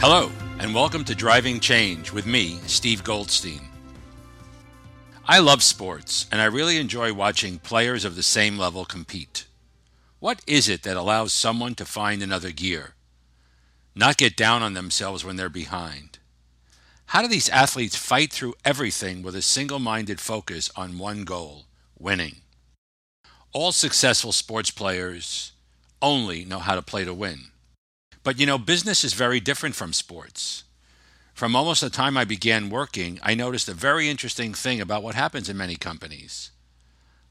Hello, and welcome to Driving Change with me, Steve Goldstein. I love sports, and I really enjoy watching players of the same level compete. What is it that allows someone to find another gear? Not get down on themselves when they're behind? How do these athletes fight through everything with a single minded focus on one goal winning? All successful sports players only know how to play to win. But you know, business is very different from sports. From almost the time I began working, I noticed a very interesting thing about what happens in many companies.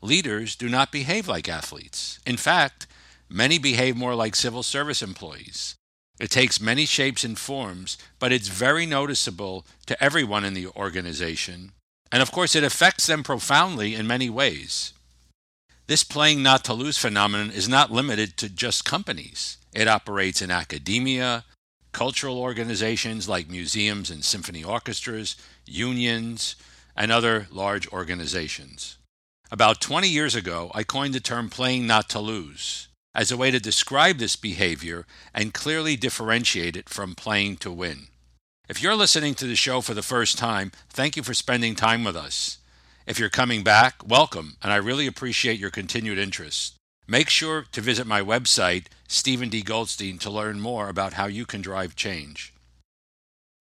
Leaders do not behave like athletes. In fact, many behave more like civil service employees. It takes many shapes and forms, but it's very noticeable to everyone in the organization. And of course, it affects them profoundly in many ways. This playing not to lose phenomenon is not limited to just companies. It operates in academia, cultural organizations like museums and symphony orchestras, unions, and other large organizations. About 20 years ago, I coined the term playing not to lose as a way to describe this behavior and clearly differentiate it from playing to win. If you're listening to the show for the first time, thank you for spending time with us. If you're coming back, welcome, and I really appreciate your continued interest. Make sure to visit my website, Stephen D. Goldstein, to learn more about how you can drive change.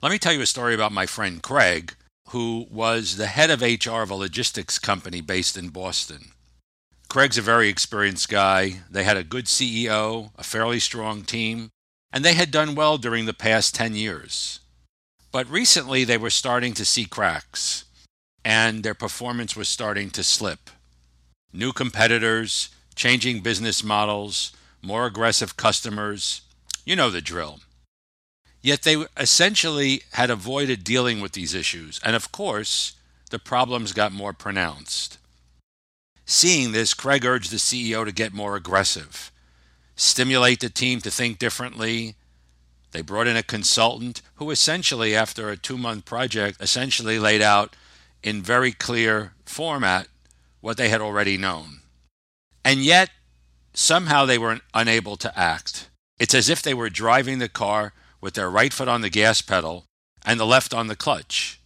Let me tell you a story about my friend Craig, who was the head of HR of a logistics company based in Boston. Craig's a very experienced guy. They had a good CEO, a fairly strong team, and they had done well during the past 10 years. But recently they were starting to see cracks, and their performance was starting to slip. New competitors, changing business models, more aggressive customers. You know the drill. Yet they essentially had avoided dealing with these issues, and of course, the problems got more pronounced. Seeing this, Craig urged the CEO to get more aggressive, stimulate the team to think differently. They brought in a consultant who essentially, after a two month project, essentially laid out in very clear format what they had already known. And yet, somehow they were unable to act. It's as if they were driving the car with their right foot on the gas pedal and the left on the clutch.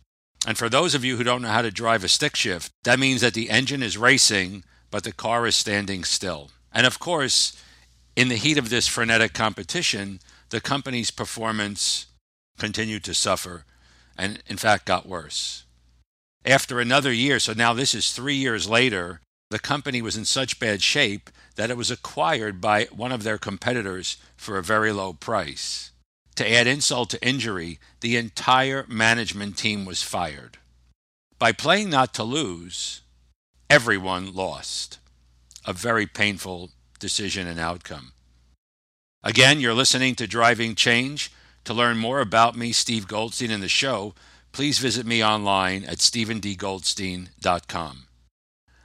And for those of you who don't know how to drive a stick shift, that means that the engine is racing, but the car is standing still. And of course, in the heat of this frenetic competition, the company's performance continued to suffer and, in fact, got worse. After another year, so now this is three years later, the company was in such bad shape that it was acquired by one of their competitors for a very low price. To add insult to injury, the entire management team was fired. By playing not to lose, everyone lost. A very painful decision and outcome. Again, you're listening to Driving Change. To learn more about me, Steve Goldstein, and the show, please visit me online at stephendgoldstein.com.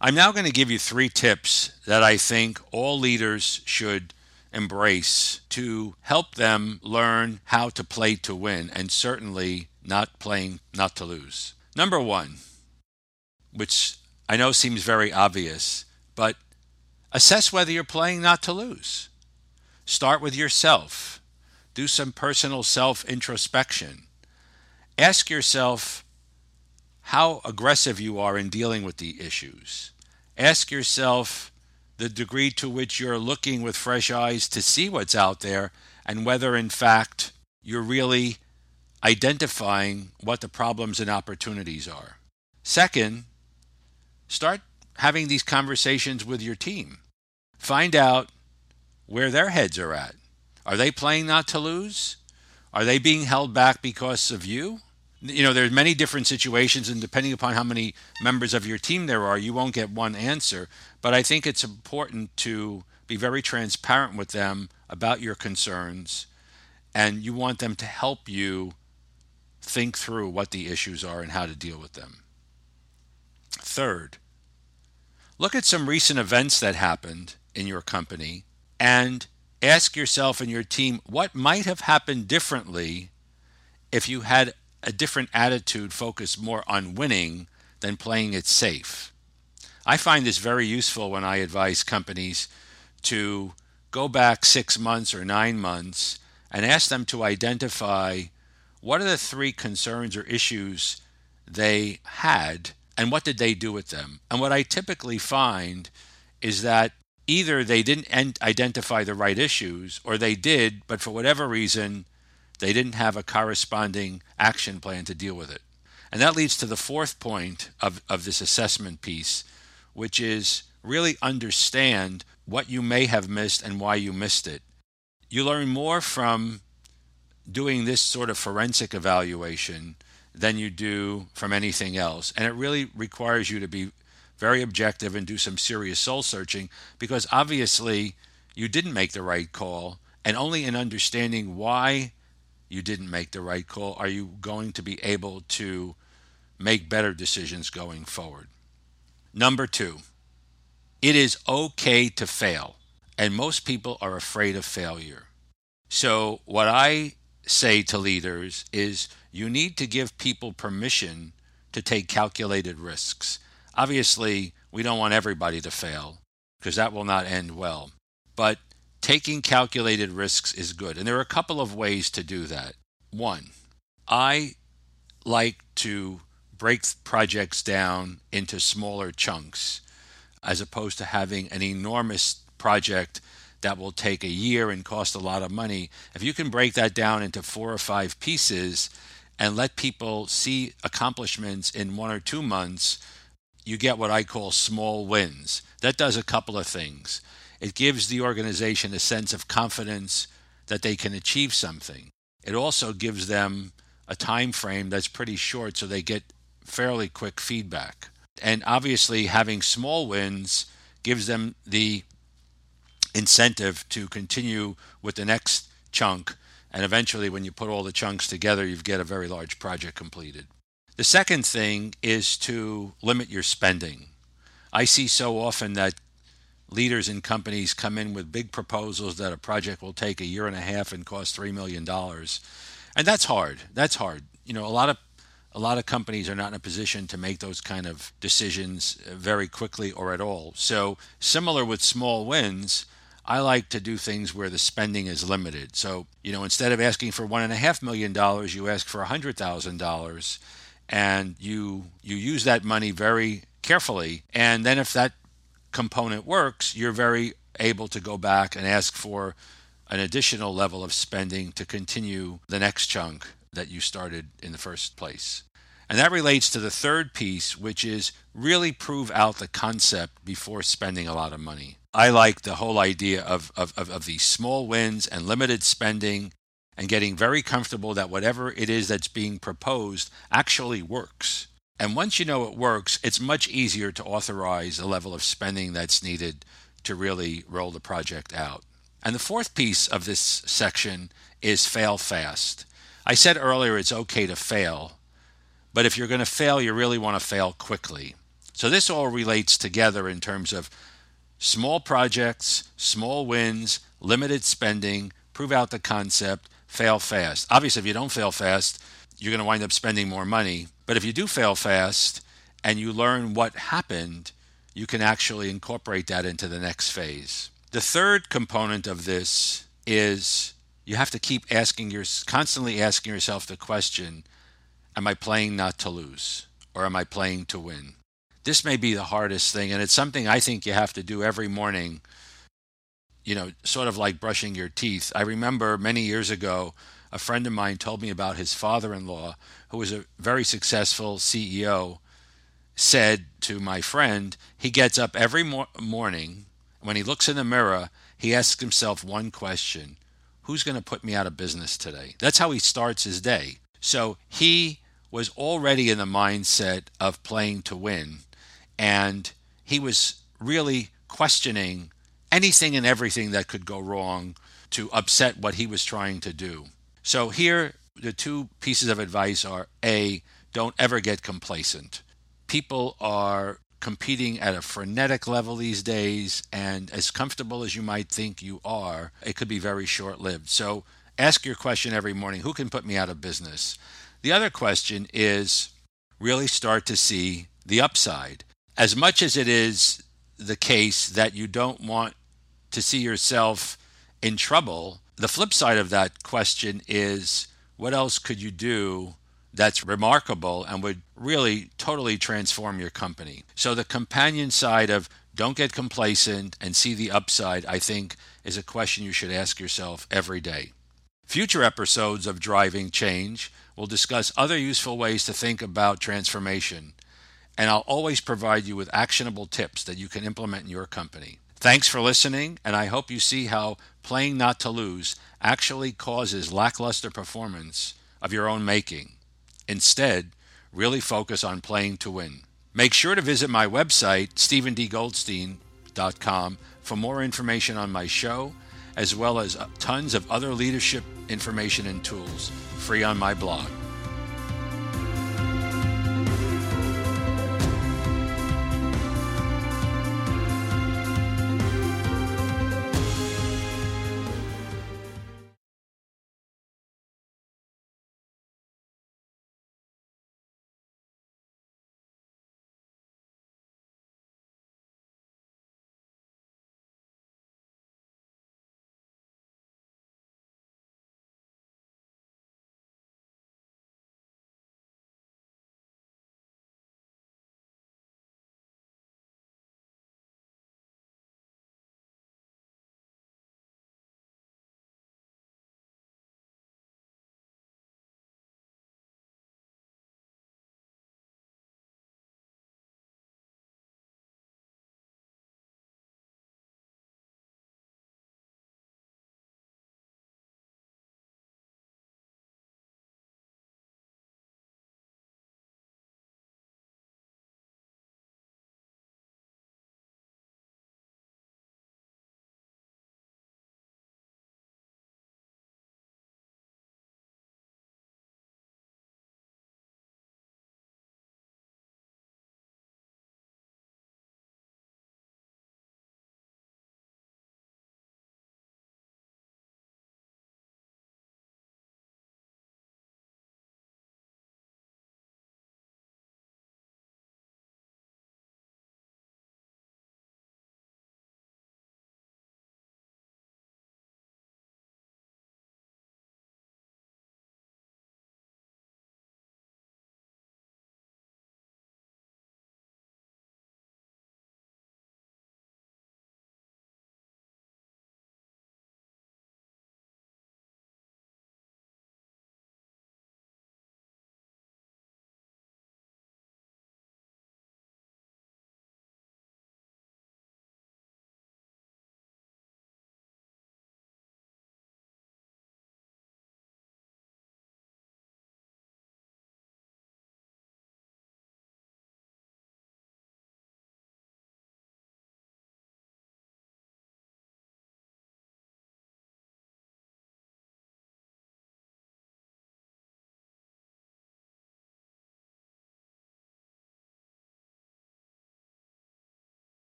I'm now going to give you three tips that I think all leaders should embrace to help them learn how to play to win and certainly not playing not to lose. Number one, which I know seems very obvious, but assess whether you're playing not to lose. Start with yourself. Do some personal self introspection. Ask yourself how aggressive you are in dealing with the issues. Ask yourself the degree to which you're looking with fresh eyes to see what's out there and whether, in fact, you're really identifying what the problems and opportunities are. Second, start having these conversations with your team. Find out where their heads are at. Are they playing not to lose? Are they being held back because of you? You know there's many different situations and depending upon how many members of your team there are you won't get one answer. But i think it's important to be very transparent with them about your concerns and you want them to help you think through what the issues are and how to deal with them. Third look at some recent events that happened in your company and ask yourself and your team what might have happened differently if you had a different attitude focused more on winning than playing it safe. I find this very useful when I advise companies to go back six months or nine months and ask them to identify what are the three concerns or issues they had and what did they do with them? And what I typically find is that either they didn't identify the right issues or they did, but for whatever reason, they didn't have a corresponding action plan to deal with it. And that leads to the fourth point of, of this assessment piece, which is really understand what you may have missed and why you missed it. You learn more from doing this sort of forensic evaluation than you do from anything else. And it really requires you to be very objective and do some serious soul searching because obviously you didn't make the right call. And only in understanding why you didn't make the right call are you going to be able to make better decisions going forward. Number two, it is okay to fail. And most people are afraid of failure. So, what I say to leaders is you need to give people permission to take calculated risks. Obviously, we don't want everybody to fail because that will not end well. But taking calculated risks is good. And there are a couple of ways to do that. One, I like to break projects down into smaller chunks as opposed to having an enormous project that will take a year and cost a lot of money. If you can break that down into four or five pieces and let people see accomplishments in one or two months, you get what I call small wins. That does a couple of things. It gives the organization a sense of confidence that they can achieve something. It also gives them a time frame that's pretty short so they get fairly quick feedback. And obviously having small wins gives them the incentive to continue with the next chunk. And eventually, when you put all the chunks together, you get a very large project completed. The second thing is to limit your spending. I see so often that leaders in companies come in with big proposals that a project will take a year and a half and cost $3 million. And that's hard. That's hard. You know, a lot of a lot of companies are not in a position to make those kind of decisions uh, very quickly or at all. So, similar with small wins, I like to do things where the spending is limited. So, you know, instead of asking for one and a half million dollars, you ask for a hundred thousand dollars, and you you use that money very carefully. And then, if that component works, you're very able to go back and ask for an additional level of spending to continue the next chunk that you started in the first place. And that relates to the third piece, which is really prove out the concept before spending a lot of money. I like the whole idea of, of, of, of these small wins and limited spending and getting very comfortable that whatever it is that's being proposed actually works. And once you know it works, it's much easier to authorize the level of spending that's needed to really roll the project out. And the fourth piece of this section is fail fast. I said earlier it's okay to fail, but if you're going to fail, you really want to fail quickly. So this all relates together in terms of Small projects, small wins, limited spending, prove out the concept, fail fast. Obviously, if you don't fail fast, you're going to wind up spending more money. But if you do fail fast and you learn what happened, you can actually incorporate that into the next phase. The third component of this is you have to keep asking your constantly asking yourself the question, am I playing not to lose or am I playing to win? this may be the hardest thing, and it's something I think you have to do every morning. You know, sort of like brushing your teeth. I remember many years ago, a friend of mine told me about his father in law, who was a very successful CEO, said to my friend, he gets up every mor- morning. When he looks in the mirror, he asks himself one question Who's going to put me out of business today? That's how he starts his day. So he was already in the mindset of playing to win and he was really questioning anything and everything that could go wrong to upset what he was trying to do. So here the two pieces of advice are A, don't ever get complacent. People are competing at a frenetic level these days, and as comfortable as you might think you are, it could be very short lived. So ask your question every morning who can put me out of business? The other question is really start to see the upside as much as it is the case that you don't want to see yourself in trouble, the flip side of that question is what else could you do that's remarkable and would really totally transform your company? So, the companion side of don't get complacent and see the upside, I think, is a question you should ask yourself every day. Future episodes of Driving Change will discuss other useful ways to think about transformation, and I'll always provide you with actionable tips that you can implement in your company. Thanks for listening, and I hope you see how playing not to lose actually causes lackluster performance of your own making. Instead, really focus on playing to win. Make sure to visit my website, stephendgoldstein.com, for more information on my show, as well as uh, tons of other leadership information and tools free on my blog.